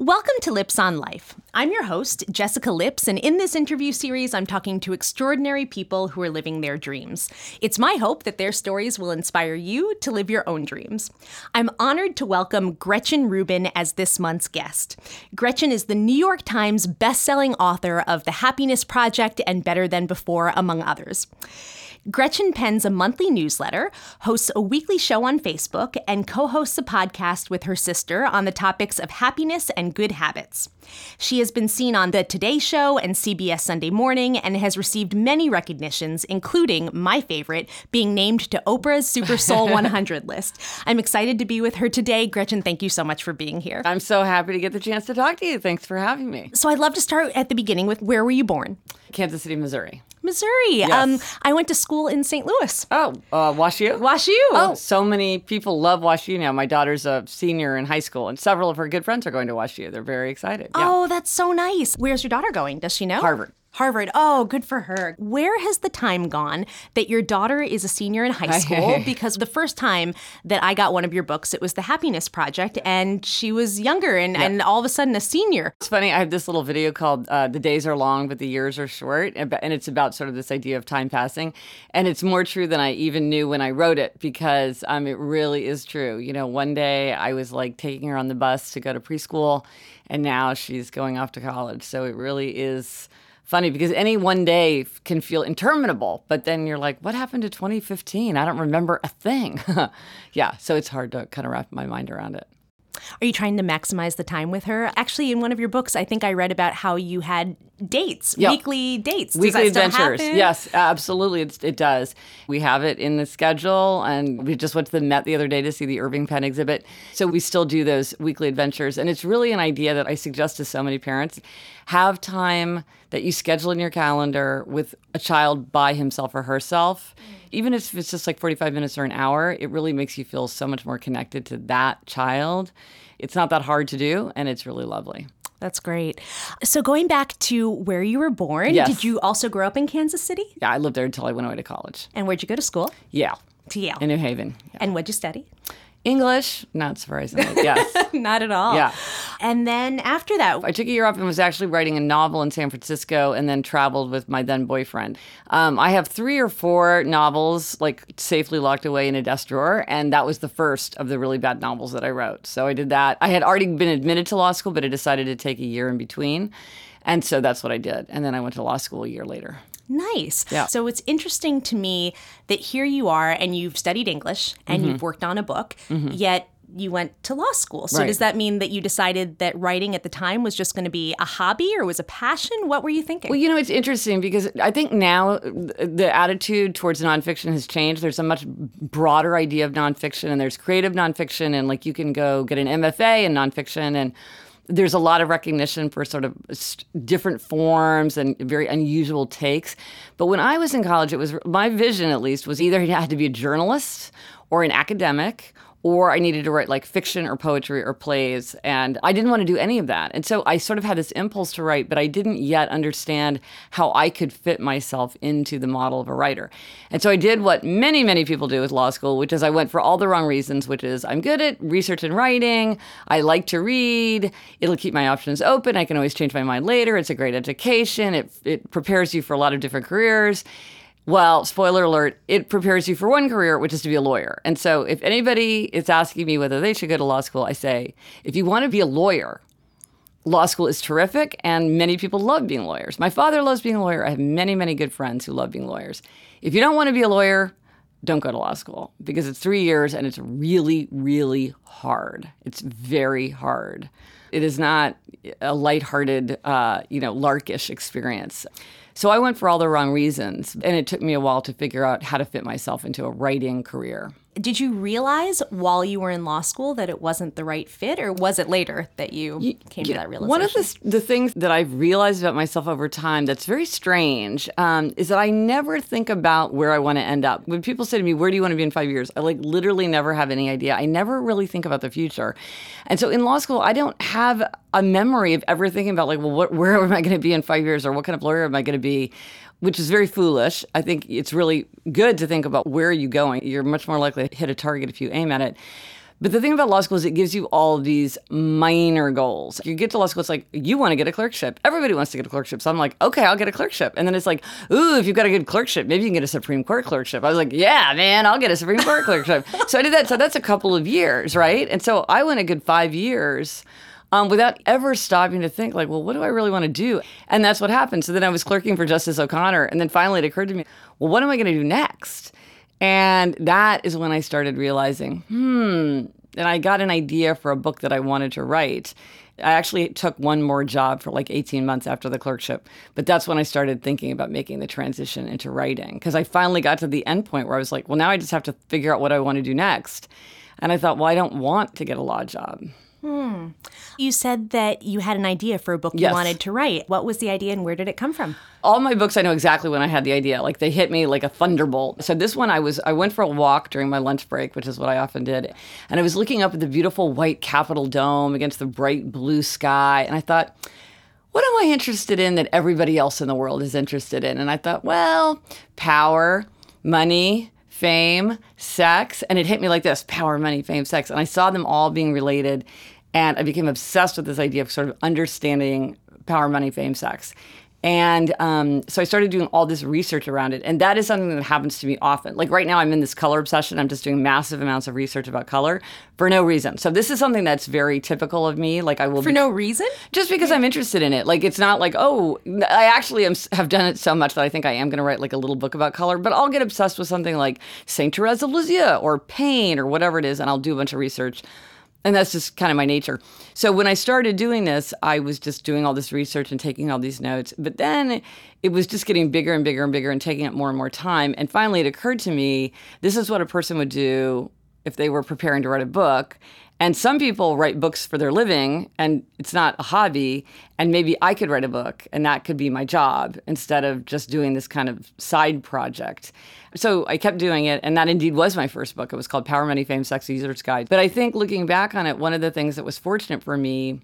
Welcome to Lips on Life. I'm your host, Jessica Lips, and in this interview series, I'm talking to extraordinary people who are living their dreams. It's my hope that their stories will inspire you to live your own dreams. I'm honored to welcome Gretchen Rubin as this month's guest. Gretchen is the New York Times bestselling author of The Happiness Project and Better Than Before, among others. Gretchen pens a monthly newsletter, hosts a weekly show on Facebook, and co hosts a podcast with her sister on the topics of happiness and good habits. She has been seen on The Today Show and CBS Sunday Morning and has received many recognitions, including my favorite, being named to Oprah's Super Soul 100 list. I'm excited to be with her today. Gretchen, thank you so much for being here. I'm so happy to get the chance to talk to you. Thanks for having me. So I'd love to start at the beginning with where were you born? Kansas City, Missouri. Missouri. Yes. Um, I went to school in St. Louis. Oh, uh, WashU? WashU. Oh, so many people love WashU now. My daughter's a senior in high school, and several of her good friends are going to WashU. They're very excited. Yeah. Oh, that's so nice. Where's your daughter going? Does she know? Harvard. Harvard. Oh, good for her. Where has the time gone that your daughter is a senior in high school? because the first time that I got one of your books, it was The Happiness Project, and she was younger and, and all of a sudden a senior. It's funny. I have this little video called uh, "The Days Are Long, but the Years Are Short," and and it's about sort of this idea of time passing, and it's more true than I even knew when I wrote it because um, it really is true. You know, one day I was like taking her on the bus to go to preschool, and now she's going off to college. So it really is funny because any one day can feel interminable, but then you're like, what happened to 2015? I don't remember a thing. yeah, so it's hard to kind of wrap my mind around it. Are you trying to maximize the time with her? Actually, in one of your books, I think I read about how you had dates, Yep. weekly dates. Does Weekly that adventures. happen? Yes, absolutely. It's, it does. We have it in the schedule, and we just went to the Met the other day to see the Irving Penn exhibit. So we still do those weekly adventures. And it's really an idea that I suggest to so many parents have time that you schedule in your calendar with a child by himself or herself. Mm. Even if it's just like 45 minutes or an hour, it really makes you feel so much more connected to that child. It's not that hard to do, and it's really lovely. That's great. So, going back to where you were born, Yes. did you also grow up in Kansas City? Yeah, I lived there until I went away to college. And where'd you go to school? Yeah, To Yale. in New Haven. Yeah. And what'd you study? English, not surprisingly, yes. Not at all. Yeah. And then after that, I took a year off and was actually writing a novel in San Francisco and then traveled with my then boyfriend. Um, I have three or four novels like safely locked away in a desk drawer, and that was the first of the really bad novels that I wrote. So I did that. I had already been admitted to law school, but I decided to take a year in between. And so that's what I did. And then I went to law school a year later. Nice. Yeah. So it's interesting to me that here you are and you've studied English and Mm-hmm. you've worked on a book, yet you went to law school. So Right. does that mean that you decided that writing at the time was just going to be a hobby or was a passion? What were you thinking? Well, you know, it's interesting because I think now the attitude towards nonfiction has changed. There's a much broader idea of nonfiction, and there's creative nonfiction, and like you can go get an MFA in nonfiction, and there's a lot of recognition for sort of different forms and very unusual takes. But when I was in college, it was my vision, at least, was either you had to be a journalist or an academic or I needed to write like fiction or poetry or plays. And I didn't want to do any of that. And so I sort of had this impulse to write, but I didn't yet understand how I could fit myself into the model of a writer. And so I did what many, many people do with law school, which is I went for all the wrong reasons, which is I'm good at research and writing. I like to read. It'll keep my options open. I can always change my mind later. It's a great education. It, it prepares you for a lot of different careers. Well, spoiler alert, it prepares you for one career, which is to be a lawyer. And so if anybody is asking me whether they should go to law school, I say, if you want to be a lawyer, law school is terrific and many people love being lawyers. My father loves being a lawyer. I have many, many good friends who love being lawyers. If you don't want to be a lawyer, don't go to law school because it's three years and it's really, really hard. It's very hard. It is not a lighthearted, uh, you know, larkish experience. So I went for all the wrong reasons, and it took me a while to figure out how to fit myself into a writing career. Did you realize while you were in law school that it wasn't the right fit, or was it later that you came to that realization? One of the, the things that I've realized about myself over time that's very strange um, is that I never think about where I want to end up. When people say to me, "Where do you want to be in five years?" I like literally never have any idea. I never really think about the future, and so in law school, I don't have a memory of ever thinking about like, well, what, where am I going to be in five years, or what kind of lawyer am I going to be? Which is very foolish. I think it's really good to think about where are you going. You're much more likely to hit a target if you aim at it. But the thing about law school is it gives you all of these minor goals. You get to law school, it's like, you want to get a clerkship. Everybody wants to get a clerkship. So I'm like, okay, I'll get a clerkship. And then it's like, ooh, if you've got a good clerkship, maybe you can get a Supreme Court clerkship. I was like, yeah, man, I'll get a Supreme Court clerkship. so I did that. So that's a couple of years, right? And so I went a good five years. Um, without ever stopping to think, like, well, what do I really want to do? And that's what happened. So then I was clerking for Justice O'Connor. And then finally it occurred to me, well, what am I going to do next? And that is when I started realizing, hmm, and I got an idea for a book that I wanted to write. I actually took one more job for like 18 months after the clerkship, but that's when I started thinking about making the transition into writing because I finally got to the end point where I was like, well, now I just have to figure out what I want to do next. And I thought, well, I don't want to get a law job. Hmm. You said that you had an idea for a book you wanted to write. What was the idea and where did it come from? all my books i know exactly when i had the idea. Like they hit me like a thunderbolt. So this one i was i went for a walk during my lunch break which is what i often did. And i was looking up at the beautiful white capitol dome against the bright blue sky. And i thought what am i interested in that everybody else in the world is interested in? And i thought well power money fame sex. And it hit me like this power money fame sex. And i saw them all being related and i became obsessed with this idea of sort of understanding power money fame sex and um, so I started doing all this research around it. And that is something that happens to me often. Like right now, I'm in this color obsession. I'm just doing massive amounts of research about color for no reason. So this is something that's very typical of me. Like I will For be- no reason? just because I'm interested in it. Like it's not like oh, I actually am, have done it so much that I think I am going to write like a little book about color. But I'll get obsessed with something like Saint Therese of Lisieux or pain or whatever it is, and I'll do a bunch of research. And that's just kind of my nature. So when I started doing this, I was just doing all this research and taking all these notes. But then it was just getting bigger and bigger and bigger and taking up more and more time. And finally, it occurred to me this is what a person would do if they were preparing to write a book. And some people write books for their living and it's not a hobby. And maybe I could write a book and that could be my job instead of just doing this kind of side project. So I kept doing it. And that indeed was my first book. It was called Power, Money, Fame, Sex, User's Guide. But I think looking back on it, one of the things that was fortunate for me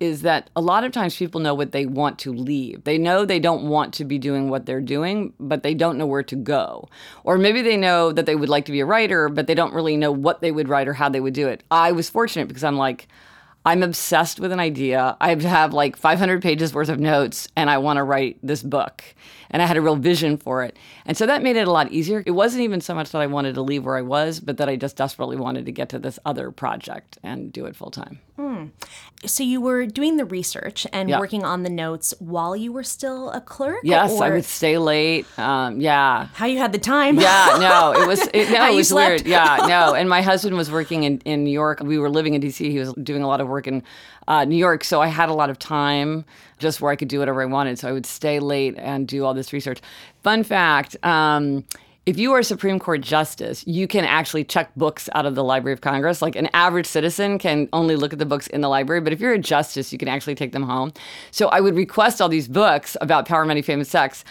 is that a lot of times people know what they want to leave. They know they don't want to be doing what they're doing, but they don't know where to go. Or maybe they know that they would like to be a writer, but they don't really know what they would write or how they would do it. I was fortunate because I'm like, I'm obsessed with an idea. I have like 500 pages worth of notes and I want to write this book. And I had a real vision for it. And so that made it a lot easier. It wasn't even so much that I wanted to leave where I was, but that I just desperately wanted to get to this other project and do it full time. So you were doing the research and Yeah. working on the notes while you were still a clerk? Yes, I would stay late. Um, yeah. How you had the time? Yeah, no, it was it, no, it was weird. Yeah, no, and my husband was working in, in New York. We were living in DC. He was doing a lot of work in uh, New York, so I had a lot of time just where I could do whatever I wanted. So I would stay late and do all this research. Fun fact. Um, if you are a Supreme Court justice, you can actually check books out of the Library of Congress. Like an average citizen can only look at the books in the library, but if you're a justice, you can actually take them home. So I would request all these books about power, money, fame, and sex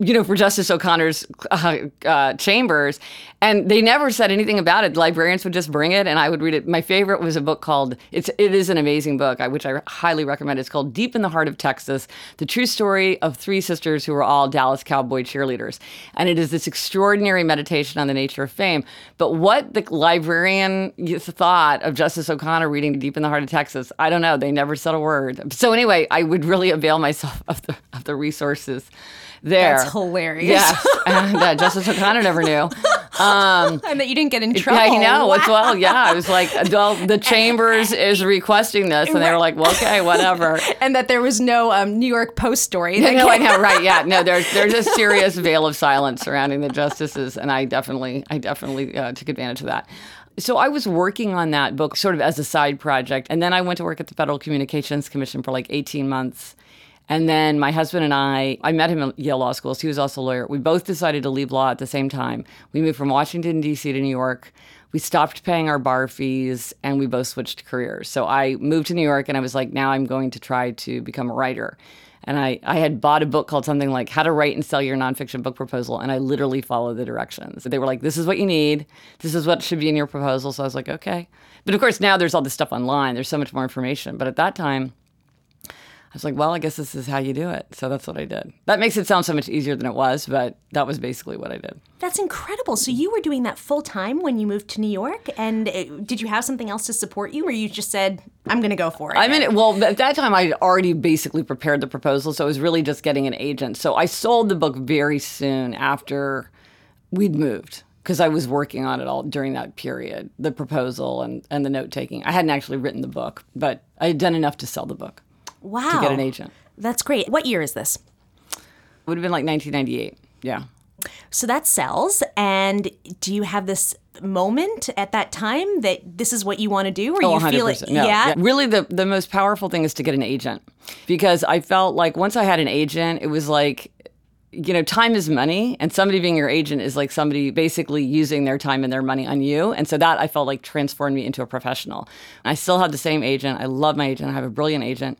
you know, for Justice O'Connor's uh, uh, chambers, and they never said anything about it. Librarians would just bring it, and I would read it. My favorite was a book called "It's it is an amazing book, which I highly recommend. It's called Deep in the Heart of Texas: The True Story of Three Sisters Who Were All Dallas Cowboy Cheerleaders." And it is this extraordinary meditation on the nature of fame. But what the librarian thought of Justice O'Connor reading Deep in the Heart of Texas, I don't know. They never said a word. So anyway, I would really avail myself of the of the resources there. That's hilarious. Yes, and uh, Justice O'Connor never knew. Um, And that you didn't get in trouble. yeah, you know Wow. as well. Yeah, I was like, well, the Chambers is requesting this, and they were like, well, okay, whatever. And that there was no um, New York Post story. that no, I know, right? Yeah, no, there's there's a serious veil of silence surrounding the justices, and I definitely, I definitely uh, took advantage of that. So I was working on that book sort of as a side project, and then I went to work at the Federal Communications Commission for like 18 months. And then my husband and I, I met him at Yale Law School. So he was also a lawyer. We both decided to leave law at the same time. We moved from Washington, D.C. to New York. We stopped paying our bar fees and we both switched careers. So I moved to New York and I was like, now I'm going to try to become a writer. And I, I had bought a book called something like How to Write and Sell Your Nonfiction Book Proposal. And I literally followed the directions. They were like, this is what you need. This is what should be in your proposal. So I was like, okay. But of course, now there's all this stuff online. There's so much more information. But at that time, I was like, well, I guess this is how you do it. So that's what I did. That makes it sound so much easier than it was, but that was basically what I did. That's incredible. So you were doing that full time when you moved to New York, and it, did you have something else to support you, or you just said, "I'm going to go for it"? I mean, well, at that time I had already basically prepared the proposal, so it was really just getting an agent. So I sold the book very soon after we'd moved because I was working on it all during that period, the proposal and, and the note taking. I hadn't actually written the book, but I had done enough to sell the book. Wow. To get an agent. That's great. What year is this? Would have been like 1998. Yeah. So that sells. And do you have this moment at that time that this is what you want to do or oh, you feel it no. yeah? yeah really the, the most powerful thing is to get an agent because i felt like once i had an agent it was like you know, time is money, and somebody being your agent is like somebody basically using their time and their money on you. And so that I felt like transformed me into a professional. I still have the same agent. I love my agent. I have a brilliant agent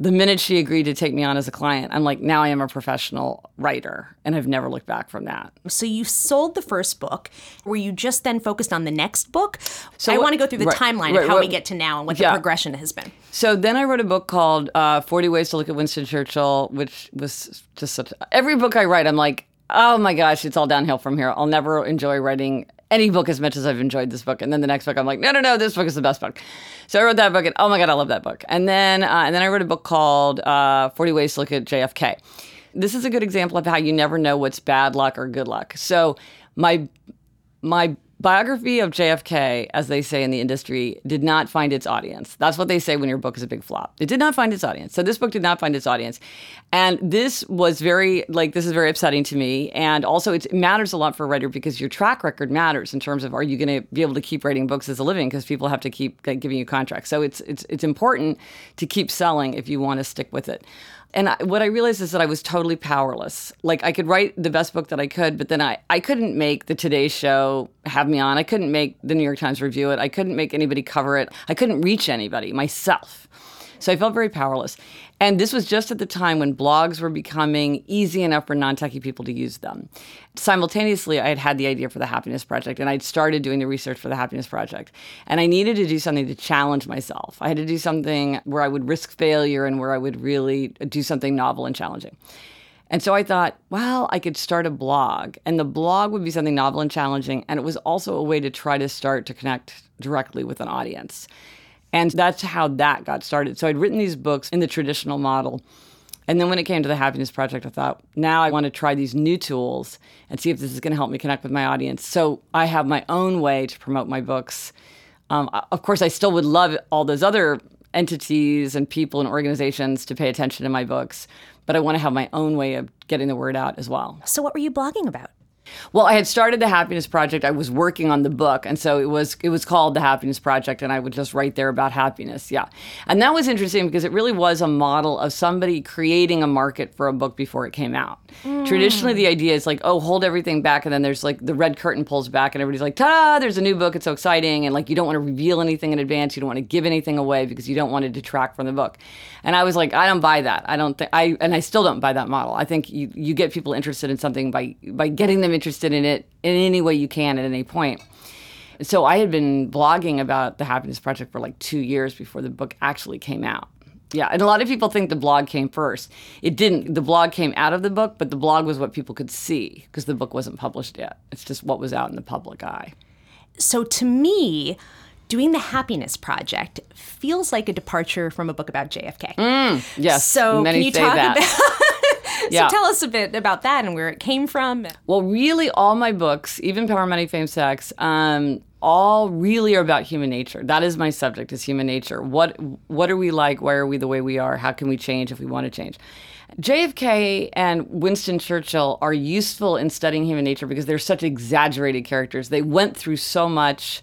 the minute she agreed to take me on as a client, I'm like, now I am a professional writer. And I've never looked back from that. So you sold the first book. Were you just then focused on the next book? So I want to go through the right, timeline right, of how right, we get to now and what yeah. the progression has been. So then I wrote a book called uh, 40 Ways to Look at Winston Churchill, which was just such. Every book I write, I'm like, oh my gosh, it's all downhill from here. I'll never enjoy writing any book as much as I've enjoyed this book. And then the next book, I'm like, no, no, no, this book is the best book. So I wrote that book, and oh my god, I love that book. And then, uh, and then I wrote a book called uh, 40 Ways to Look at JFK. This is a good example of how you never know what's bad luck or good luck. So my my biography of JFK, as they say in the industry, did not find its audience. That's what they say when your book is a big flop. It did not find its audience. So this book did not find its audience. And this was very, like, this is very upsetting to me. And also, it matters a lot for a writer because your track record matters in terms of are you going to be able to keep writing books as a living because people have to keep giving you contracts. So it's, it's, it's important to keep selling if you want to stick with it. And I, what I realized is that I was totally powerless. Like I could write the best book that I could, but then I, I couldn't make the Today Show have me on. I couldn't make the New York Times review it. I couldn't make anybody cover it. I couldn't reach anybody myself. So I felt very powerless. And this was just at the time when blogs were becoming easy enough for non techie people to use them. Simultaneously, I had had the idea for the Happiness Project and I'd started doing the research for the Happiness Project. And I needed to do something to challenge myself. I had to do something where I would risk failure and where I would really do something novel and challenging. And so I thought, well, I could start a blog, and the blog would be something novel and challenging. And it was also a way to try to start to connect directly with an audience. And that's how that got started. So I'd written these books in the traditional model. And then when it came to the Happiness Project, I thought, now I want to try these new tools and see if this is going to help me connect with my audience. So I have my own way to promote my books. Um, of course, I still would love all those other entities and people and organizations to pay attention to my books, but I want to have my own way of getting the word out as well. So, what were you blogging about? Well, I had started the Happiness Project. I was working on the book, and so it was it was called the Happiness Project, and I would just write there about happiness. Yeah, and that was interesting because it really was a model of somebody creating a market for a book before it came out. Mm. Traditionally, the idea is like, oh, hold everything back, and then there's like the red curtain pulls back, and everybody's like, ta! There's a new book. It's so exciting, and like you don't want to reveal anything in advance. You don't want to give anything away because you don't want to detract from the book. And I was like, I don't buy that. I don't think I, and I still don't buy that model. I think you you get people interested in something by by getting them interested in it in any way you can at any point. So I had been blogging about the Happiness Project for like two years before the book actually came out. Yeah, and a lot of people think the blog came first. It didn't. The blog came out of the book, but the blog was what people could see because the book wasn't published yet. It's just what was out in the public eye. So to me, doing the Happiness Project feels like a departure from a book about JFK. Mm, yes. So can you talk that. about yeah. So tell us a bit about that and where it came from. Well, really, all my books, even Power, Money, Fame, Sex, um, all really are about human nature. That is my subject: is human nature. What what are we like? Why are we the way we are? How can we change if we want to change? JFK and Winston Churchill are useful in studying human nature because they're such exaggerated characters. They went through so much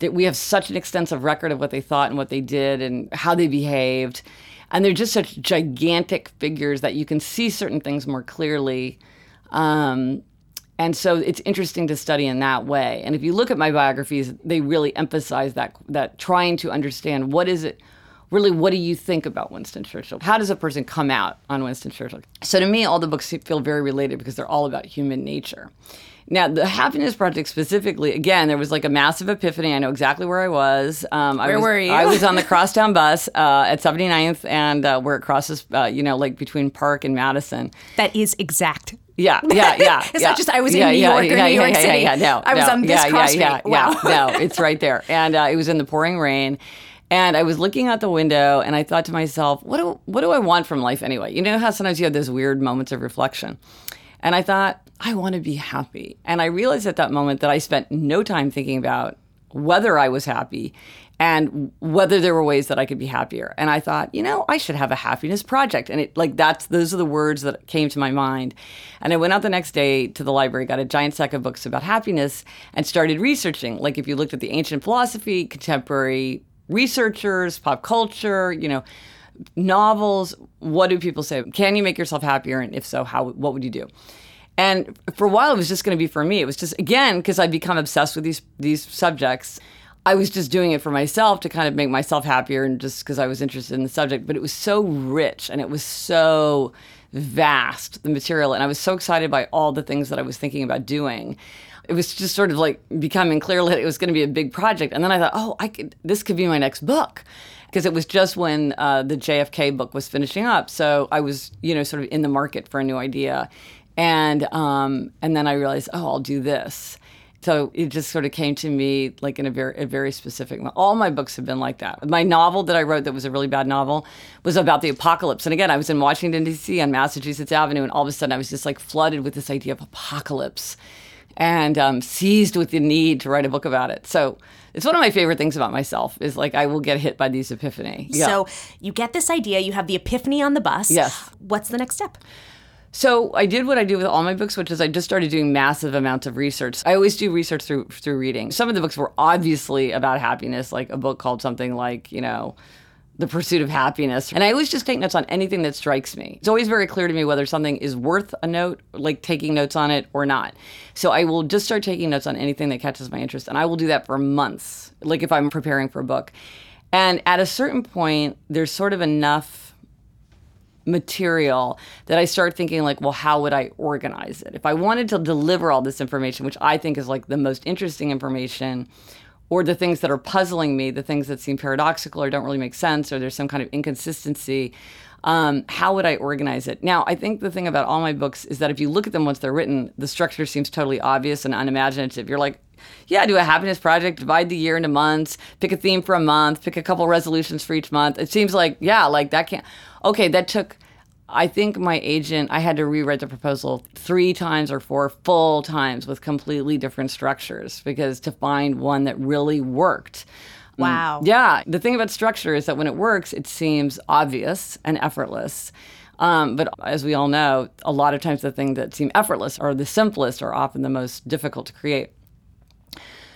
that we have such an extensive record of what they thought and what they did and how they behaved and they're just such gigantic figures that you can see certain things more clearly. Um, and so it's interesting to study in that way. And if you look at my biographies, they really emphasize that that trying to understand what is it really what do you think about Winston Churchill? How does a person come out on Winston Churchill? So to me, all the books feel very related because they're all about human nature. Now, the Happiness Project specifically, again, there was like a massive epiphany. I know exactly where I was. Um, where was, were you? I was on the crosstown bus uh, at 79th and uh, where it crosses, uh, you know, like between Park and Madison. That is exact. Yeah, yeah, yeah. it's yeah. not just I was in yeah, New York yeah, or New York City. Yeah, no, I was no, on this cross street. Yeah, wow. no, it's right there. And uh, it was in the pouring rain. And I was looking out the window and I thought to myself, what do, what do I want from life anyway? You know how sometimes you have those weird moments of reflection. And I thought, I want to be happy. And I realized at that moment that I spent no time thinking about whether I was happy and whether there were ways that I could be happier. And I thought, you know, I should have a happiness project. And it like that's those are the words that came to my mind. And I went out the next day to the library, got a giant stack of books about happiness and started researching. Like if you looked at the ancient philosophy, contemporary researchers, pop culture, you know, novels, what do people say? Can you make yourself happier and if so, how what would you do? And for a while, it was just going to be for me. It was just again because I'd become obsessed with these these subjects. I was just doing it for myself to kind of make myself happier, and just because I was interested in the subject. But it was so rich and it was so vast the material, and I was so excited by all the things that I was thinking about doing. It was just sort of like becoming clear that it was going to be a big project. And then I thought, oh, I could. This could be my next book because it was just when uh, the JFK book was finishing up. So I was, you know, sort of in the market for a new idea and um, and then I realized, oh, I'll do this. So it just sort of came to me like in a very a very specific. All my books have been like that. My novel that I wrote that was a really bad novel was about the apocalypse. And again, I was in Washington D.C. on Massachusetts Avenue, and all of a sudden I was just like flooded with this idea of apocalypse, and um, seized with the need to write a book about it. So it's one of my favorite things about myself is like I will get hit by these epiphany. Yeah. So you get this idea, you have the epiphany on the bus. Yes. What's the next step? So I did what I do with all my books, which is I just started doing massive amounts of research. I always do research through through reading. Some of the books were obviously about happiness, like a book called something like, you know, The Pursuit of Happiness. And I always just take notes on anything that strikes me. It's always very clear to me whether something is worth a note, like taking notes on it or not. So I will just start taking notes on anything that catches my interest. And I will do that for months, like if I'm preparing for a book. And at a certain point, there's sort of enough material that I start thinking like, well, how would I organize it? If I wanted to deliver all this information, which I think is like the most interesting information, or the things that are puzzling me, the things that seem paradoxical or don't really make sense, or there's some kind of inconsistency, um, how would I organize it? Now, I think the thing about all my books is that if you look at them once they're written, the structure seems totally obvious and unimaginative. You're like, yeah, do a happiness project, divide the year into months, pick a theme for a month, pick a couple resolutions for each month. It seems like, yeah, like that can't. Okay, that took. I think my agent, I had to rewrite the proposal three times or four full times with completely different structures because to find one that really worked. Mm, wow. Yeah. The thing about structure is that when it works, it seems obvious and effortless. Um, but as we all know, a lot of times the things that seem effortless or the simplest are often the most difficult to create.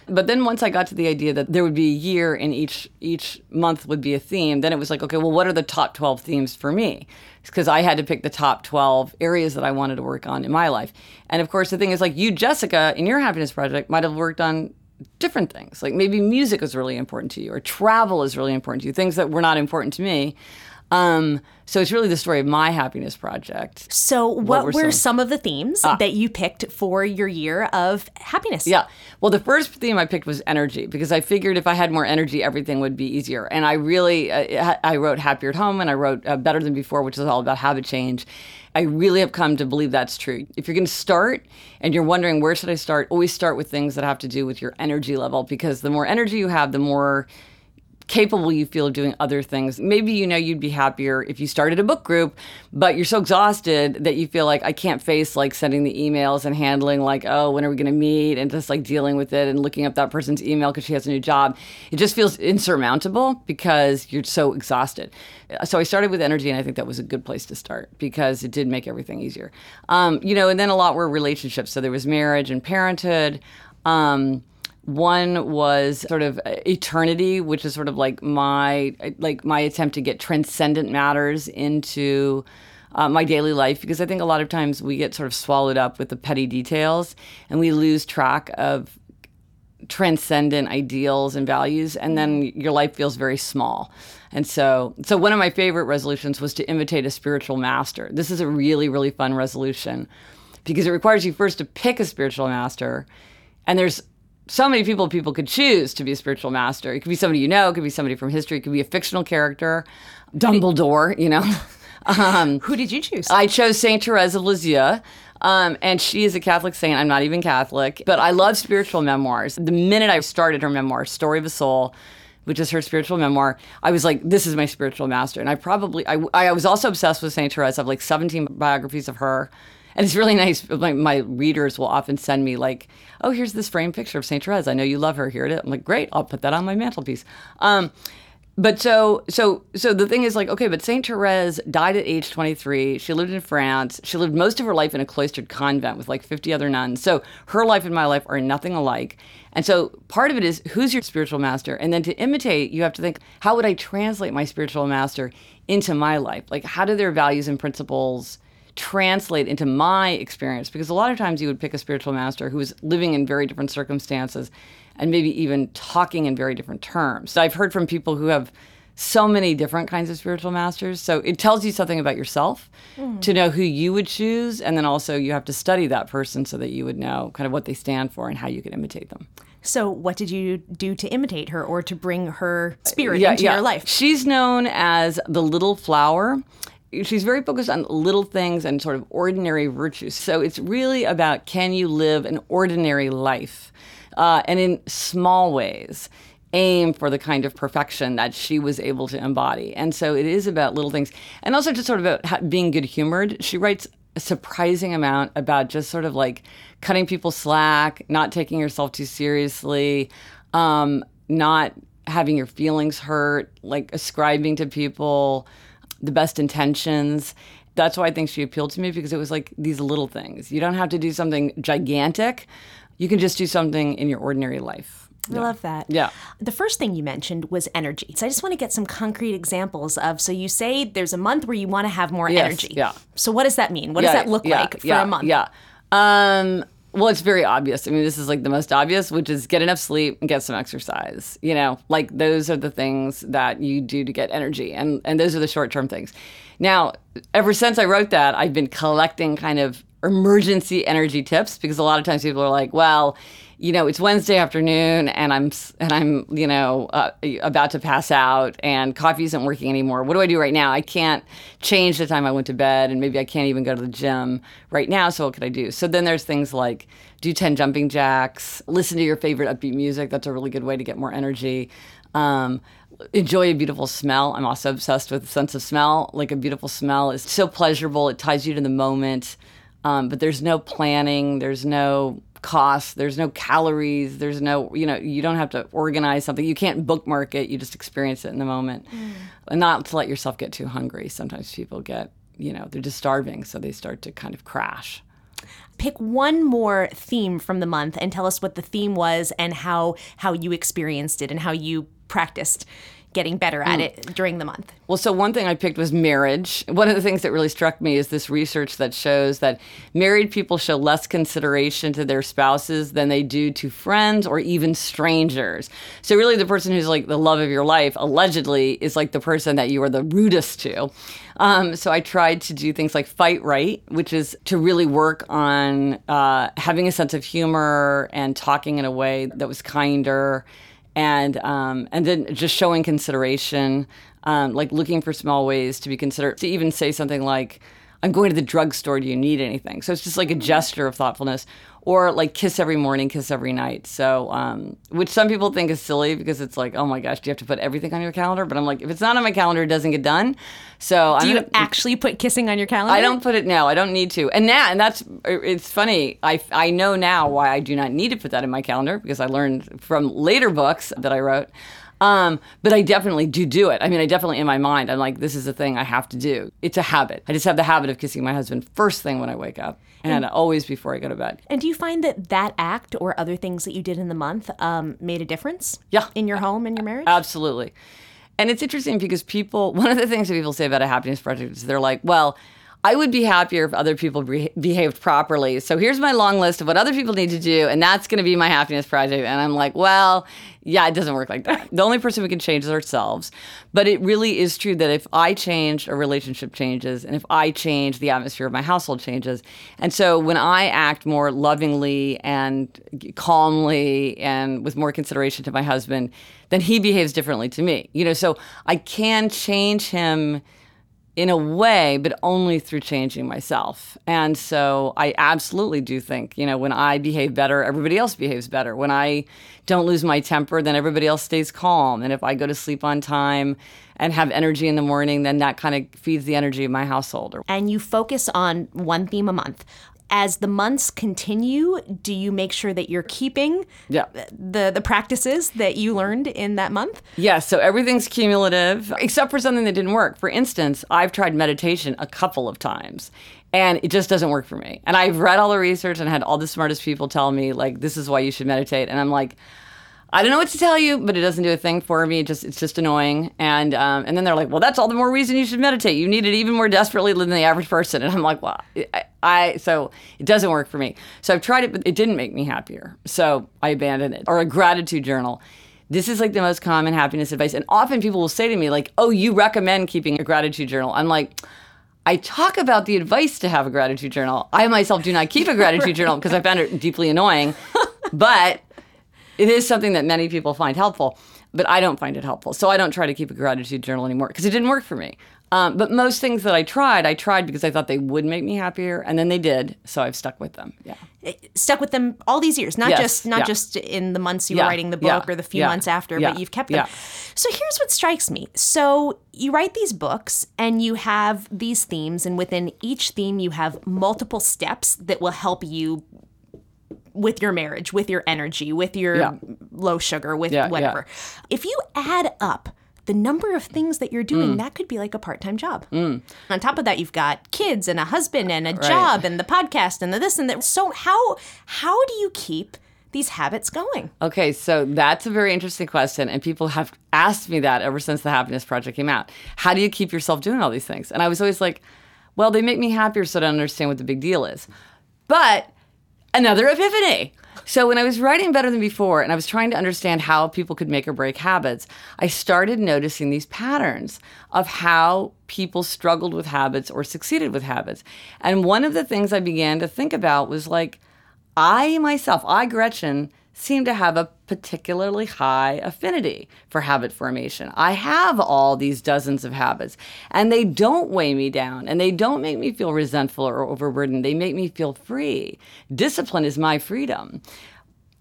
But then once I got to the idea that there would be a year and each each month would be a theme, then it was like, okay, well, what are the top 12 themes for me? Because I had to pick the top 12 areas that I wanted to work on in my life. And of course, the thing is, like you, Jessica, in your happiness project, might have worked on different things. Like maybe music is really important to you, or travel is really important to you, things that were not important to me. Um, so it's really the story of my happiness project. So, what, what were, were some, some, of the themes ah. that you picked for your year of happiness? Yeah. Well, the first theme I picked was energy because I figured if I had more energy, everything would be easier. And I really, uh, I wrote Happier at Home and I wrote uh, Better Than Before, which is all about habit change. I really have come to believe that's true. If you're going to start and you're wondering where should I start, always start with things that have to do with your energy level because the more energy you have, the more capable you feel of doing other things. Maybe you know you'd be happier if you started a book group, but you're so exhausted that you feel like I can't face like sending the emails and handling like, oh, when are we going to meet and just like dealing with it and looking up that person's email because she has a new job. It just feels insurmountable because you're so exhausted. So I started with energy and I think that was a good place to start because it did make everything easier. Um, you know, and then a lot were relationships. So there was marriage and parenthood. Um, one was sort of eternity, which is sort of like my like my attempt to get transcendent matters into uh, my daily life because I think a lot of times we get sort of swallowed up with the petty details and we lose track of transcendent ideals and values and then your life feels very small. And so so one of my favorite resolutions was to imitate a spiritual master. This is a really really fun resolution because it requires you first to pick a spiritual master and there's so many people people could choose to be a spiritual master it could be somebody you know it could be somebody from history it could be a fictional character dumbledore you know um, who did you choose i chose saint therese of lisieux um, and she is a Catholic saint. I'm not even Catholic, but I love spiritual memoirs. The minute I started her memoir, Story of a Soul, which is her spiritual memoir, I was like, this is my spiritual master. And I probably, I, I was also obsessed with Saint Therese. I have like 17 biographies of her. And it's really nice. My, my readers will often send me like, "Oh, here's this framed picture of Saint Therese. I know you love her. Here it is." I'm like, "Great, I'll put that on my mantelpiece." Um, but so so so the thing is like okay but saint therese died at age 23 she lived in france she lived most of her life in a cloistered convent with like 50 other nuns so her life and my life are nothing alike and so part of it is who's your spiritual master and then to imitate you have to think how would i translate my spiritual master into my life like how do their values and principles translate into my experience because a lot of times you would pick a spiritual master who is living in very different circumstances and maybe even talking in very different terms. I've heard from people who have so many different kinds of spiritual masters. So it tells you something about yourself mm. to know who you would choose. And then also you have to study that person so that you would know kind of what they stand for and how you can imitate them. So, what did you do to imitate her or to bring her spirit yeah, into yeah. your life? She's known as the little flower. She's very focused on little things and sort of ordinary virtues. So, it's really about can you live an ordinary life? uh, and in small ways aim for the kind of perfection that she was able to embody. And so it is about little things. And also just sort of about being good humored. She writes a surprising amount about just sort of like cutting people slack, not taking yourself too seriously, um, not having your feelings hurt, like ascribing to people the best intentions. That's why I think she appealed to me because it was like these little things. You don't have to do something gigantic, you can just do something in your ordinary life. I love that. Yeah. The first thing you mentioned was energy. So I just want to get some concrete examples of. So you say there's a month where you want to have more yes, energy. Yeah. So what does that mean? What yeah, does that look yeah, like for yeah, a month? Yeah. Um, well, it's very obvious. I mean, this is like the most obvious, which is get enough sleep and get some exercise. You know, like those are the things that you do to get energy, and and those are the short term things. Now, ever since I wrote that, I've been collecting kind of emergency energy tips because a lot of times people are like, well, you know, it's Wednesday afternoon and I'm and I'm, you know, uh, about to pass out and coffee isn't working anymore. What do I do right now? I can't change the time I went to bed and maybe I can't even go to the gym right now, so what could I do? So then there's things like do 10 jumping jacks, listen to your favorite upbeat music. That's a really good way to get more energy. Um, enjoy a beautiful smell. I'm also obsessed with the sense of smell. Like a beautiful smell is so pleasurable. It ties you to the moment. Um, but there's no planning, there's no cost, there's no calories, there's no, you know, you don't have to organize something. You can't bookmark it, you just experience it in the moment. Mm. And not to let yourself get too hungry. Sometimes people get, you know, they're just starving, so they start to kind of crash. Pick one more theme from the month and tell us what the theme was and how how you experienced it and how you practiced getting better at mm. it during the month? Well, so one thing I picked was marriage. One of the things that really struck me is this research that shows that married people show less consideration to their spouses than they do to friends or even strangers. So, really, the person who's like the love of your life allegedly is like the person that you are the rudest to. Um, so I tried to do things like fight right, which is to really work on uh, having a sense of humor and talking in a way that was kinder and um, and then just showing consideration, um, like looking for small ways to be considerate. To even say something like, "I'm going to the drugstore. Do you need anything?" So it's just like a gesture of thoughtfulness or like kiss every morning, kiss every night. So, um, which some people think is silly because it's like, oh my gosh, do you have to put everything on your calendar? But I'm like, if it's not on my calendar, it doesn't get done. So, do I'm you gonna, actually put kissing on your calendar? I don't put it now. I don't need to. And now, and that's it's funny. I I know now why I do not need to put that in my calendar because I learned from later books that I wrote. Um, but I definitely do do it. I mean, I definitely in my mind, I'm like, this is a thing I have to do. It's a habit. I just have the habit of kissing my husband first thing when I wake up and, and always before I go to bed. And do you find that that act or other things that you did in the month um, made a difference? Yeah. In your home and your marriage? Absolutely. And it's interesting because people, one of the things that people say about a happiness project is they're like, well, I would be happier if other people be- behaved properly. So here's my long list of what other people need to do, and that's going to be my happiness project. And I'm like, well, yeah, it doesn't work like that. The only person we can change is ourselves. But it really is true that if I change, a relationship changes, and if I change, the atmosphere of my household changes. And so when I act more lovingly and calmly and with more consideration to my husband, then he behaves differently to me. You know, so I can change him in a way, but only through changing myself. And so I absolutely do think, you know, when I behave better, everybody else behaves better. When I don't lose my temper, then everybody else stays calm. And if I go to sleep on time and have energy in the morning, then that kind of feeds the energy of my household. And you focus on one theme a month as the months continue, do you make sure that you're keeping yeah. the the practices that you learned in that month? Yes, yeah, so everything's cumulative except for something that didn't work. For instance, I've tried meditation a couple of times and it just doesn't work for me. And I've read all the research and had all the smartest people tell me like this is why you should meditate and I'm like I don't know what to tell you, but it doesn't do a thing for me. It just it's just annoying. And um, and then they're like, well, that's all the more reason you should meditate. You need it even more desperately than the average person. And I'm like, well, I, I so it doesn't work for me. So I've tried it, but it didn't make me happier. So I abandoned it. Or a gratitude journal. This is like the most common happiness advice. And often people will say to me like, oh, you recommend keeping a gratitude journal. I'm like. I talk about the advice to have a gratitude journal. I myself do not keep a gratitude right. journal because I found it deeply annoying. But it is something that many people find helpful, but I don't find it helpful. So I don't try to keep a gratitude journal anymore because it didn't work for me. Um, but most things that I tried, I tried because I thought they would make me happier, and then they did. So I've stuck with them. Yeah, eh, stuck with them all these years, not yes. just not yeah. just in the months you yeah. were writing the book yeah. or the few months after, but you've kept them. So here's what strikes me: so you write these books, and you have these themes, and within each theme, you have multiple steps that will help you with your marriage, with your energy, with your yeah. low sugar, with yeah, whatever. Yeah. If you add up the number of things that you're doing, mm. that could be like a part time job. Mm. On top of that, you've got kids and a husband and a right. job and the podcast and the this and that. So how how do you keep these habits going? Okay, so that's a very interesting question. And people have asked me that ever since the Happiness Project came out. How do you keep yourself doing all these things? And I was always like, well, they make me happier, so I don't understand what the big deal is. But another epiphany. So when I was writing better than before and I was trying to understand how people could make or break habits, I started noticing these patterns of how people struggled with habits or succeeded with habits. And one of the things I began to think about was like I myself, I Gretchen seem to have a particularly high affinity for habit formation. I have all these dozens of habits, and they don't weigh me down, and they don't make me feel resentful or overburdened. They make me feel free. Discipline is my freedom.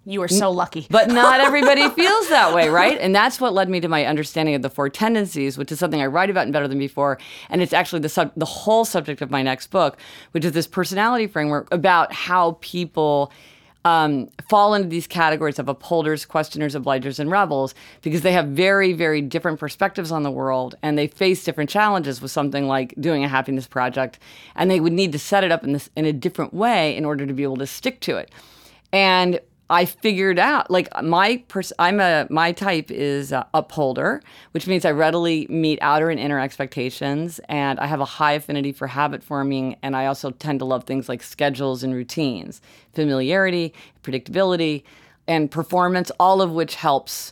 You are so lucky. But not everybody feels that way, right? And that's what led me to my understanding of the four tendencies, which is something I write about in Better Than Before. And it's actually the, sub- the whole subject of my next book, which is this personality framework about how people um, fall into these categories of upholders, questioners, obligers, and rebels because they have very, very different perspectives on the world and they face different challenges with something like doing a happiness project. And they would need to set it up in, this, in a different way in order to be able to stick to it. And I figured out like my pers- I'm a my type is upholder, which means I readily meet outer and inner expectations, and I have a high affinity for habit forming, and I also tend to love things like schedules and routines, familiarity, predictability, and performance, all of which helps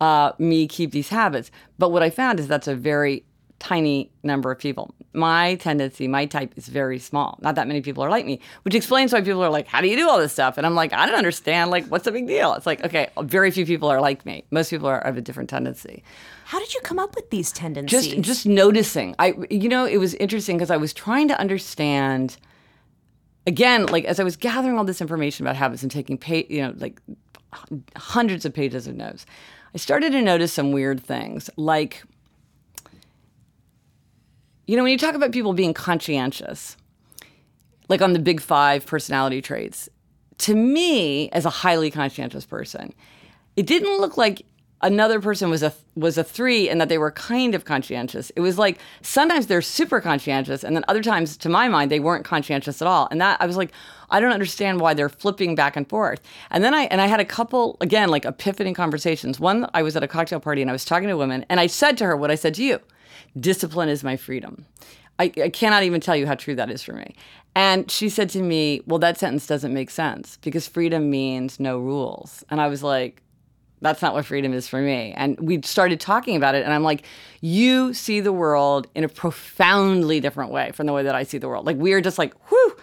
uh, me keep these habits. But what I found is that's a very tiny number of people. My tendency, my type is very small. Not that many people are like me, which explains why people are like, How do you do all this stuff? And I'm like, I don't understand. Like, what's the big deal? It's like, okay, very few people are like me. Most people are of a different tendency. How did you come up with these tendencies? Just just noticing. I you know, it was interesting because I was trying to understand again, like as I was gathering all this information about habits and taking pay, you know, like hundreds of pages of notes, I started to notice some weird things like you know, when you talk about people being conscientious, like on the big five personality traits, to me, as a highly conscientious person, it didn't look like another person was a was a three and that they were kind of conscientious. It was like sometimes they're super conscientious, and then other times, to my mind, they weren't conscientious at all. And that I was like, I don't understand why they're flipping back and forth. And then I and I had a couple again like epiphany conversations. One, I was at a cocktail party and I was talking to a woman, and I said to her what I said to you discipline is my freedom. I, I cannot even tell you how true that is for me. And she said to me, Well, that sentence doesn't make sense because freedom means no rules. And I was like, That's not what freedom is for me. And we started talking about it. And I'm like, You see the world in a profoundly different way from the way that I see the world. Like, we are just like, whew.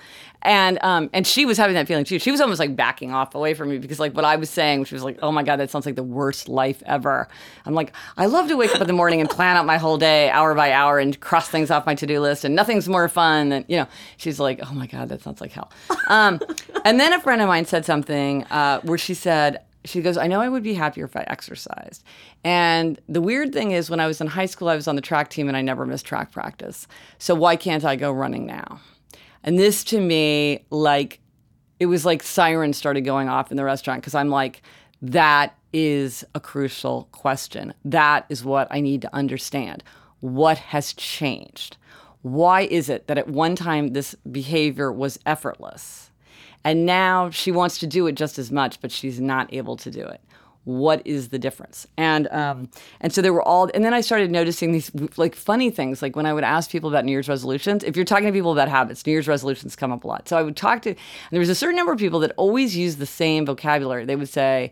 And um, and she was having that feeling too. She was almost like backing off away from me because like what I was saying, she was like, "Oh my god, that sounds like the worst life ever." I'm like, I love to wake up in the morning and plan out my whole day hour by hour and cross things off my to do list, and nothing's more fun than you know. She's like, "Oh my god, that sounds like hell." Um, and then a friend of mine said something uh, where she said, she goes, I know I would be happier if I exercised. And the weird thing is, when I was in high school, I was on the track team and I never missed track practice. So why can't I go running now? And this to me, like, it was like sirens started going off in the restaurant because I'm like, that is a crucial question. That is what I need to understand. What has changed? Why is it that at one time this behavior was effortless? And now she wants to do it just as much, but she's not able to do it what is the difference and um, and so there were all and then i started noticing these like funny things like when i would ask people about new year's resolutions if you're talking to people about habits new year's resolutions come up a lot so i would talk to and there was a certain number of people that always use the same vocabulary they would say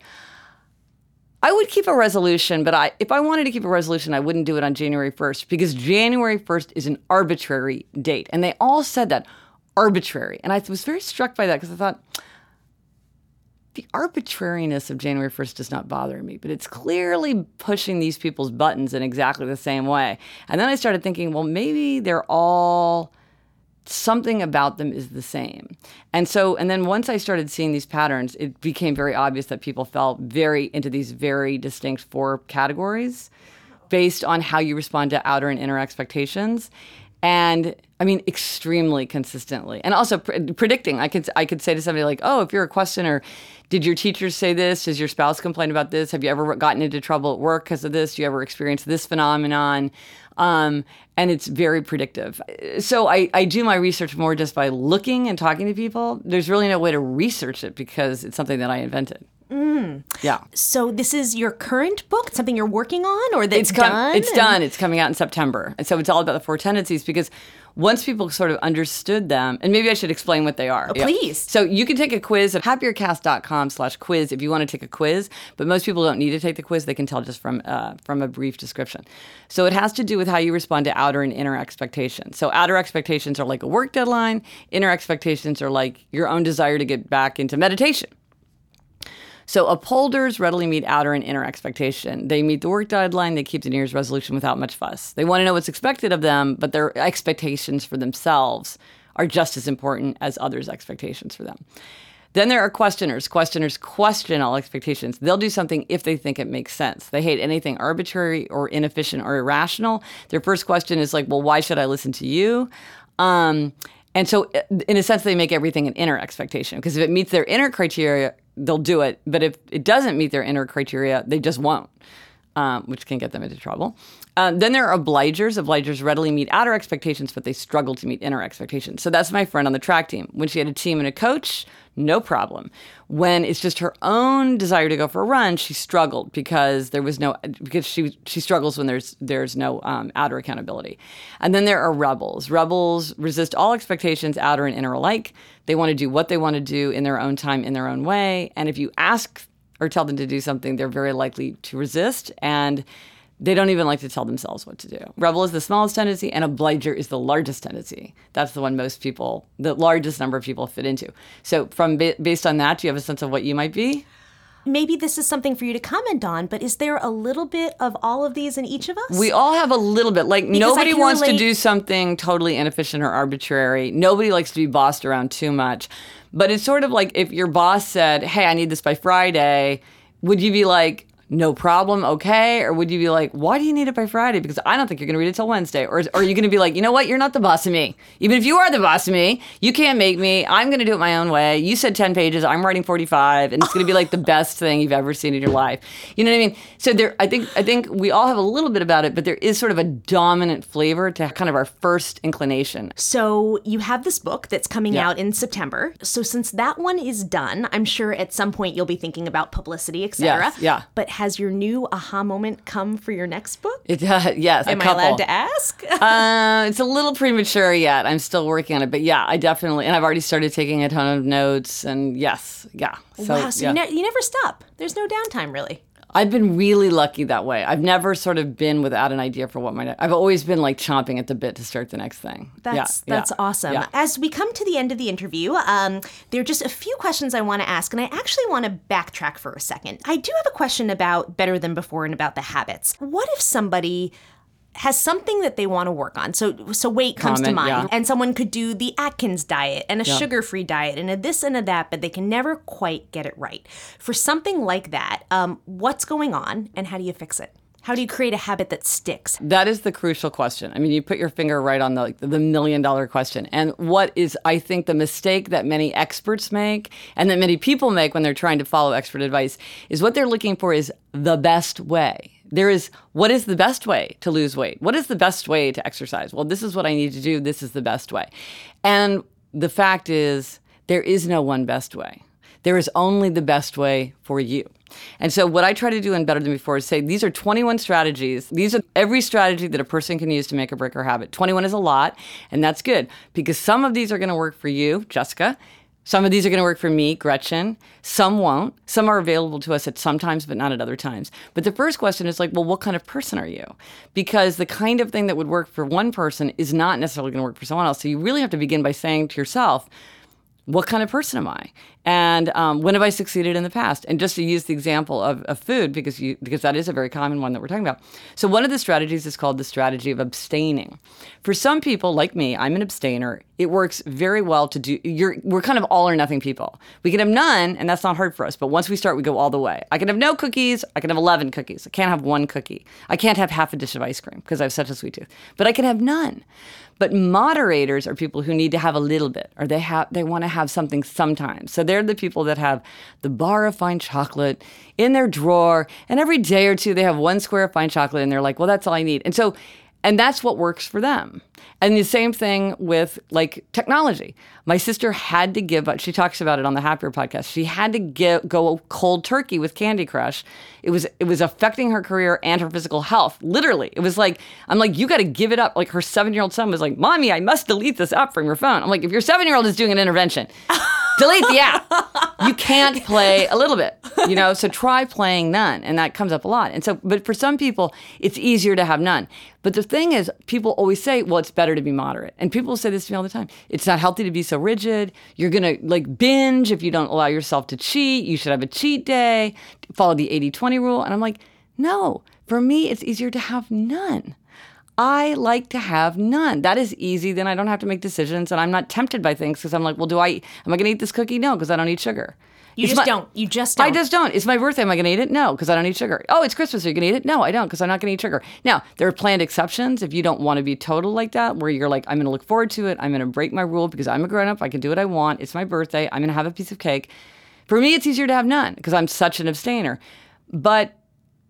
I would keep a resolution, but I, if I wanted to keep a resolution, I wouldn't do it on January 1st because January 1st is an arbitrary date. And they all said that arbitrary. And I was very struck by that because I thought, the arbitrariness of January 1st does not bother me, but it's clearly pushing these people's buttons in exactly the same way. And then I started thinking, well, maybe they're all something about them is the same. And so, and then once I started seeing these patterns, it became very obvious that people fell very into these very distinct four categories based on how you respond to outer and inner expectations and I mean extremely consistently, and also pre- predicting. I could I could say to somebody like, "Oh, if you're a questioner, did your teachers say this? Does your spouse complain about this? Have you ever gotten into trouble at work because of this? Do you ever experience this phenomenon?" Um, and it's very predictive. So I, I do my research more just by looking and talking to people. There's really no way to research it because it's something that I invented. Mm. Yeah. So this is your current book, something you're working on, or that's it's com- done? It's done. It's coming out in September, and so it's all about the four tendencies because once people sort of understood them, and maybe I should explain what they are. Oh, yeah. Please. So you can take a quiz at happiercast.com slash quiz if you want to take a quiz, but most people don't need to take the quiz. They can tell just from, uh, from a brief description. So it has to do with how you respond to outer and inner expectations. So outer expectations are like a work deadline. Inner expectations are like your own desire to get back into meditation. So upholders readily meet outer and inner expectation. They meet the work deadline, they keep the New Year's resolution without much fuss. They want to know what's expected of them, but their expectations for themselves are just as important as others' expectations for them. Then there are questioners. Questioners question all expectations. They'll do something if they think it makes sense. They hate anything arbitrary or inefficient or irrational. Their first question is like, well, why should I listen to you? Um, and so, in a sense, they make everything an inner expectation because if it meets their inner criteria, they'll do it. But if it doesn't meet their inner criteria, they just won't, um, which can get them into trouble. Uh, then there are obligers. Obligers readily meet outer expectations, but they struggle to meet inner expectations. So that's my friend on the track team. When she had a team and a coach, no problem. When it's just her own desire to go for a run, she struggled because there was no because she she struggles when there's there's no um, outer accountability. And then there are rebels. Rebels resist all expectations, outer and inner alike. They want to do what they want to do in their own time, in their own way. And if you ask or tell them to do something, they're very likely to resist and they don't even like to tell themselves what to do. Rebel is the smallest tendency, and obliger is the largest tendency. That's the one most people, the largest number of people fit into. So, from based on that, do you have a sense of what you might be? Maybe this is something for you to comment on, but is there a little bit of all of these in each of us? We all have a little bit. Like because nobody wants relate- to do something totally inefficient or arbitrary. Nobody likes to be bossed around too much. But it's sort of like if your boss said, "Hey, I need this by Friday," would you be like, no problem, okay? Or would you be like, why do you need it by Friday? Because I don't think you're going to read it till Wednesday. Or, or are you going to be like, you know what? You're not the boss of me. Even if you are the boss of me, you can't make me. I'm going to do it my own way. You said 10 pages. I'm writing 45, and it's going to be like the best thing you've ever seen in your life. You know what I mean? So there, I think, I think we all have a little bit about it, but there is sort of a dominant flavor to kind of our first inclination. So you have this book that's coming yeah. out in September. So since that one is done, I'm sure at some point you'll be thinking about publicity, etc. Yes, yeah. But has your new aha moment come for your next book? It, uh, yes, Am I allowed to ask? uh, it's a little premature yet. I'm still working on it, but yeah, I definitely, and I've already started taking a ton of notes. And yes, yeah. So, wow, so yeah. you, ne- you never stop. There's no downtime, really. I've been really lucky that way. I've never sort of been without an idea for what my. I've always been like chomping at the bit to start the next thing. That's yeah, that's yeah, awesome. yeah. As we come to the end of the interview, um, there are just a few questions I want to ask, and I actually want to backtrack for a second. I do have a question about better than before and about the habits. What if somebody has something that they want to work on. So so weight comes to mind. yeah. And someone could do the Atkins diet and a sugar-free diet and a this and a that, but they can never quite get it right. For something like that, um, what's going on and how do you fix it? How do you create a habit that sticks? That is the crucial question. I mean, you put your finger right on the like, the million dollar question. And what is, I think, the mistake that many experts make and that many people make when they're trying to follow expert advice is what they're looking for is the best way. There is what is the best way to lose weight? What is the best way to exercise? Well, this is what I need to do. This is the best way. And the fact is, there is no one best way. There is only the best way for you. And so, what I try to do in Better Than Before is say these are 21 strategies. These are every strategy that a person can use to make a break or habit. 21 is a lot, and that's good because some of these are going to work for you, Jessica. Some of these are going to work for me, Gretchen. Some won't. Some are available to us at some times, but not at other times. But the first question is like, well, what kind of person are you? Because the kind of thing that would work for one person is not necessarily going to work for someone else. So you really have to begin by saying to yourself, what kind of person am I? And um, when have I succeeded in the past? And just to use the example of, of food, because you because that is a very common one that we're talking about. So one of the strategies is called the strategy of abstaining. For some people, like me, I'm an abstainer. It works very well to do. You're we're kind of all or nothing people. We can have none, and that's not hard for us. But once we start, we go all the way. I can have no cookies. I can have 11 cookies. I can't have one cookie. I can't have half a dish of ice cream because I have such a sweet tooth. But I can have none. But moderators are people who need to have a little bit, or they have they want to have something sometimes. So they're the people that have the bar of fine chocolate in their drawer, and every day or two they have one square of fine chocolate, and they're like, "Well, that's all I need." And so, and that's what works for them. And the same thing with like technology. My sister had to give up. She talks about it on the Happier podcast. She had to give, go cold turkey with Candy Crush. It was it was affecting her career and her physical health. Literally, it was like I'm like you got to give it up. Like her seven year old son was like, "Mommy, I must delete this app from your phone." I'm like, if your seven year old is doing an intervention, delete the app. You can't play a little bit, you know. So try playing none, and that comes up a lot. And so, but for some people, it's easier to have none. But the thing is, people always say, "Well, it's better to be moderate," and people say this to me all the time. It's not healthy to be so rigid. You're gonna like binge if you don't allow yourself to cheat. You should have a cheat day. Follow the 80-20 rule. And I'm like, no. For me, it's easier to have none. I like to have none. That is easy. Then I don't have to make decisions, and I'm not tempted by things because I'm like, well, do I? Am I going to eat this cookie? No, because I don't eat sugar. You It's just my- don't. You just don't. I just don't. It's my birthday. Am I going to eat it? No, because I don't eat sugar. Oh, it's Christmas. Are you going to eat it? No, I don't, because I'm not going to eat sugar. Now, there are planned exceptions if you don't want to be total like that, where you're like, I'm going to look forward to it. I'm going to break my rule because I'm a grown up. I can do what I want. It's my birthday. I'm going to have a piece of cake. For me, it's easier to have none because I'm such an abstainer. But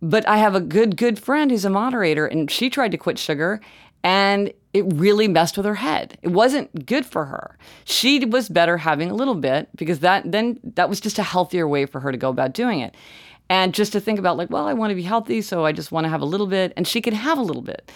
but I have a good good friend who's a moderator, and she tried to quit sugar, and it really messed with her head. It wasn't good for her. She was better having a little bit because that then that was just a healthier way for her to go about doing it. And just to think about like, well, I want to be healthy, so I just want to have a little bit, and she can have a little bit.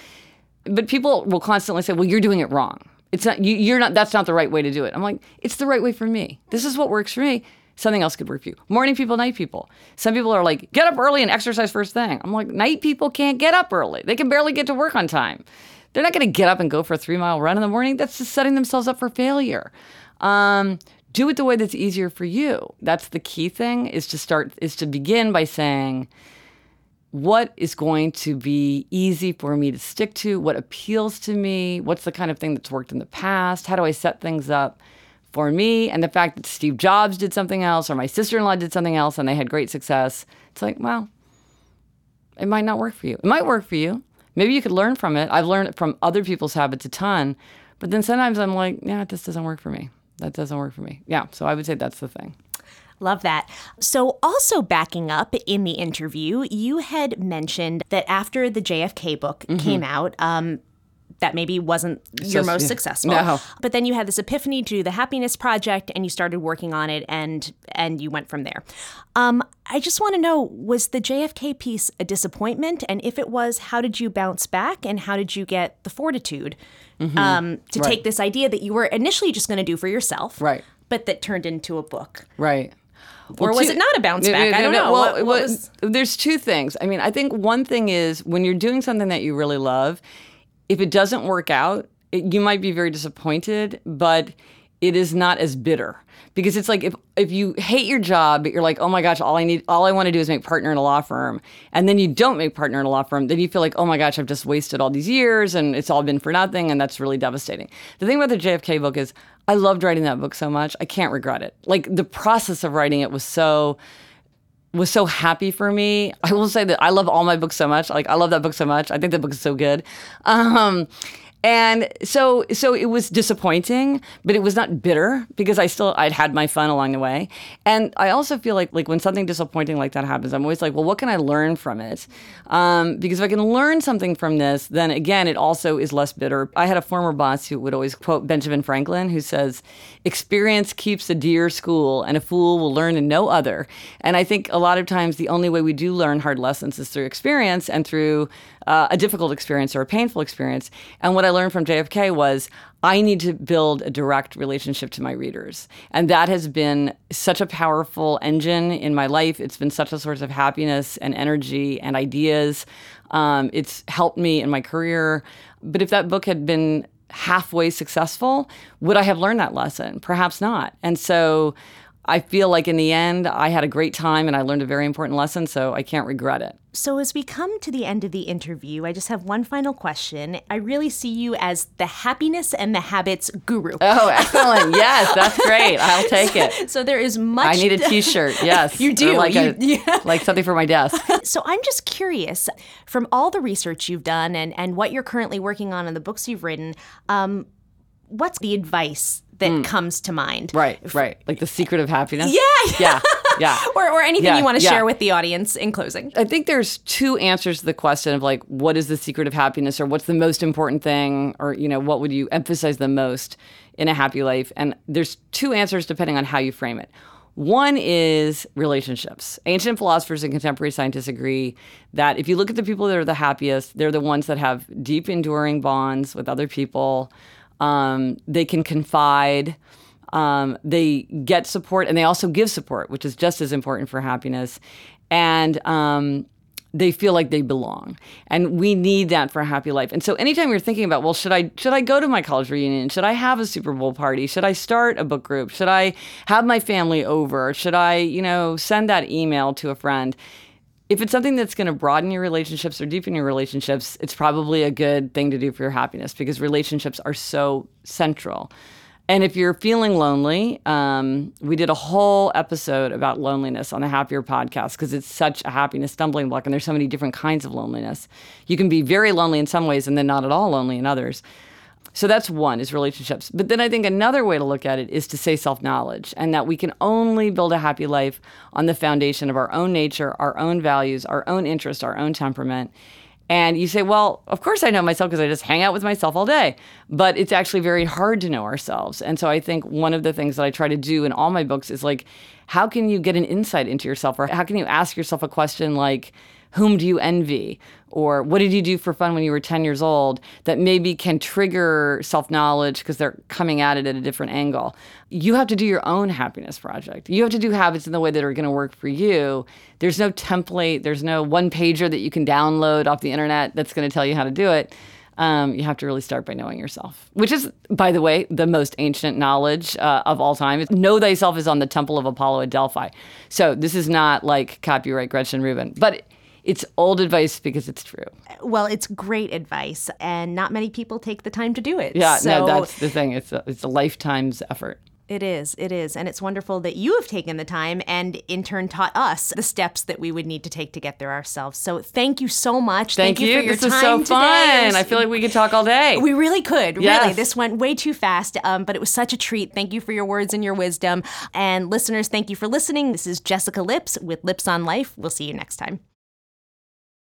But people will constantly say, well, you're doing it wrong. It's not you, you're not that's not the right way to do it. I'm like, it's the right way for me. This is what works for me. Something else could work for you. Morning people, night people. Some people are like, get up early and exercise first thing. I'm like, night people can't get up early. They can barely get to work on time. They're not going to get up and go for a three mile run in the morning. That's just setting themselves up for failure. Um, do it the way that's easier for you. That's the key thing is to start, is to begin by saying, what is going to be easy for me to stick to, what appeals to me, what's the kind of thing that's worked in the past, how do I set things up for me, and the fact that Steve Jobs did something else or my sister in law did something else and they had great success. It's like, well, it might not work for you. It might work for you. Maybe you could learn from it. I've learned from other people's habits a ton, but then sometimes I'm like, yeah, this doesn't work for me. That doesn't work for me. Yeah, so I would say that's the thing. Love that. So, also backing up in the interview, you had mentioned that after the JFK book came out, um, that maybe wasn't your most yeah. successful. No. But then you had this epiphany to do the Happiness Project, and you started working on it, and and you went from there. Um, I just want to know was the JFK piece a disappointment? And if it was, how did you bounce back and how did you get the fortitude um, to Mm-hmm. Right. take this idea that you were initially just going to do for yourself? Right. But that turned into a book. Right. Or was two- it not a bounce back? I don't know. Well, What- what well, was- there's two things. I mean, I think one thing is when you're doing something that you really love, if it doesn't work out, it, you might be very disappointed, but it is not as bitter because it's like if if you hate your job, but you're like, oh my gosh, all I need, all I want to do is make partner in a law firm, and then you don't make partner in a law firm, then you feel like, oh my gosh, I've just wasted all these years and it's all been for nothing, and that's really devastating. The thing about the JFK book is, I loved writing that book so much, I can't regret it. Like the process of writing it was so was so happy for me. I will say that I love all my books so much. Like I love that book so much. I think the book is so good. Um, and so so it was disappointing, but it was not bitter because I still I'd had my fun along the way. And I also feel like like when something disappointing like that happens, I'm always like, well, what can I learn from it? Um, because if I can learn something from this, then again, it also is less bitter. I had a former boss who would always quote Benjamin Franklin, who says, "Experience keeps a dear school, and a fool will learn in no other." And I think a lot of times the only way we do learn hard lessons is through experience and through uh, a difficult experience or a painful experience. And what I learned from JFK was I need to build a direct relationship to my readers. And that has been such a powerful engine in my life. It's been such a source of happiness and energy and ideas. Um, it's helped me in my career. But if that book had been halfway successful, would I have learned that lesson? Perhaps not. And so I feel like in the end, I had a great time and I learned a very important lesson, so I can't regret it. So, as we come to the end of the interview, I just have one final question. I really see you as the happiness and the habits guru. Oh, excellent. yes, that's great. I'll take it. So, there is much. I need a t-shirt. Yes. You do. Like, You- a, yeah. like something for my desk. So I'm just curious, from all the research you've done and, and what you're currently working on and the books you've written, um, what's the advice that mm. comes to mind? Right, right. Like the secret of happiness. Yeah. Yeah. Yeah. Or, or anything Yeah, you want to yeah. share with the audience in closing. I think there's two answers to the question of like, what is the secret of happiness or what's the most important thing or, you know, what would you emphasize the most in a happy life? And there's two answers depending on how you frame it. One is relationships. Ancient philosophers and contemporary scientists agree that if you look at the people that are the happiest, they're the ones that have deep, enduring bonds with other people. Um, they can confide um, they get support and they also give support, which is just as important for happiness. And um, they feel like they belong, and we need that for a happy life. And so, anytime you're thinking about, well, should I should I go to my college reunion? Should I have a Super Bowl party? Should I start a book group? Should I have my family over? Should I, you know, send that email to a friend? If it's something that's going to broaden your relationships or deepen your relationships, it's probably a good thing to do for your happiness because relationships are so central. And if you're feeling lonely, um, we did a whole episode about loneliness on the Happier podcast because it's such a happiness stumbling block, and there's so many different kinds of loneliness. You can be very lonely in some ways and then not at all lonely in others. So that's one is relationships. But then I think another way to look at it is to say self-knowledge and that we can only build a happy life on the foundation of our own nature, our own values, our own interest, our own temperament. And you say, well, of course I know myself because I just hang out with myself all day. But it's actually very hard to know ourselves. And so I think one of the things that I try to do in all my books is like, how can you get an insight into yourself? Or how can you ask yourself a question like, whom do you envy? Or what did you do for fun when you were 10 years old that maybe can trigger self knowledge because they're coming at it at a different angle? You have to do your own happiness project. You have to do habits in the way that are going to work for you. There's no template, there's no one pager that you can download off the internet that's going to tell you how to do it. Um, you have to really start by knowing yourself, which is, by the way, the most ancient knowledge uh, of all time. Know thyself is on the temple of Apollo at Delphi. So this is not like copyright Gretchen Rubin, but it's old advice because it's true. Well, it's great advice, and not many people take the time to do it. Yeah, so no, that's the thing. It's a, it's a lifetime's effort. It is, it is. And it's wonderful that you have taken the time and in turn taught us the steps that we would need to take to get there ourselves. So thank you so much. Thank, you. you. for your this is so today. Fun. I feel like we could talk all day. we really could. Really. This went way too fast, um, but it was such a treat. Thank you for your words and your wisdom. And listeners, thank you for listening. This is Jessica Lips with Lips on Life. We'll see you next time.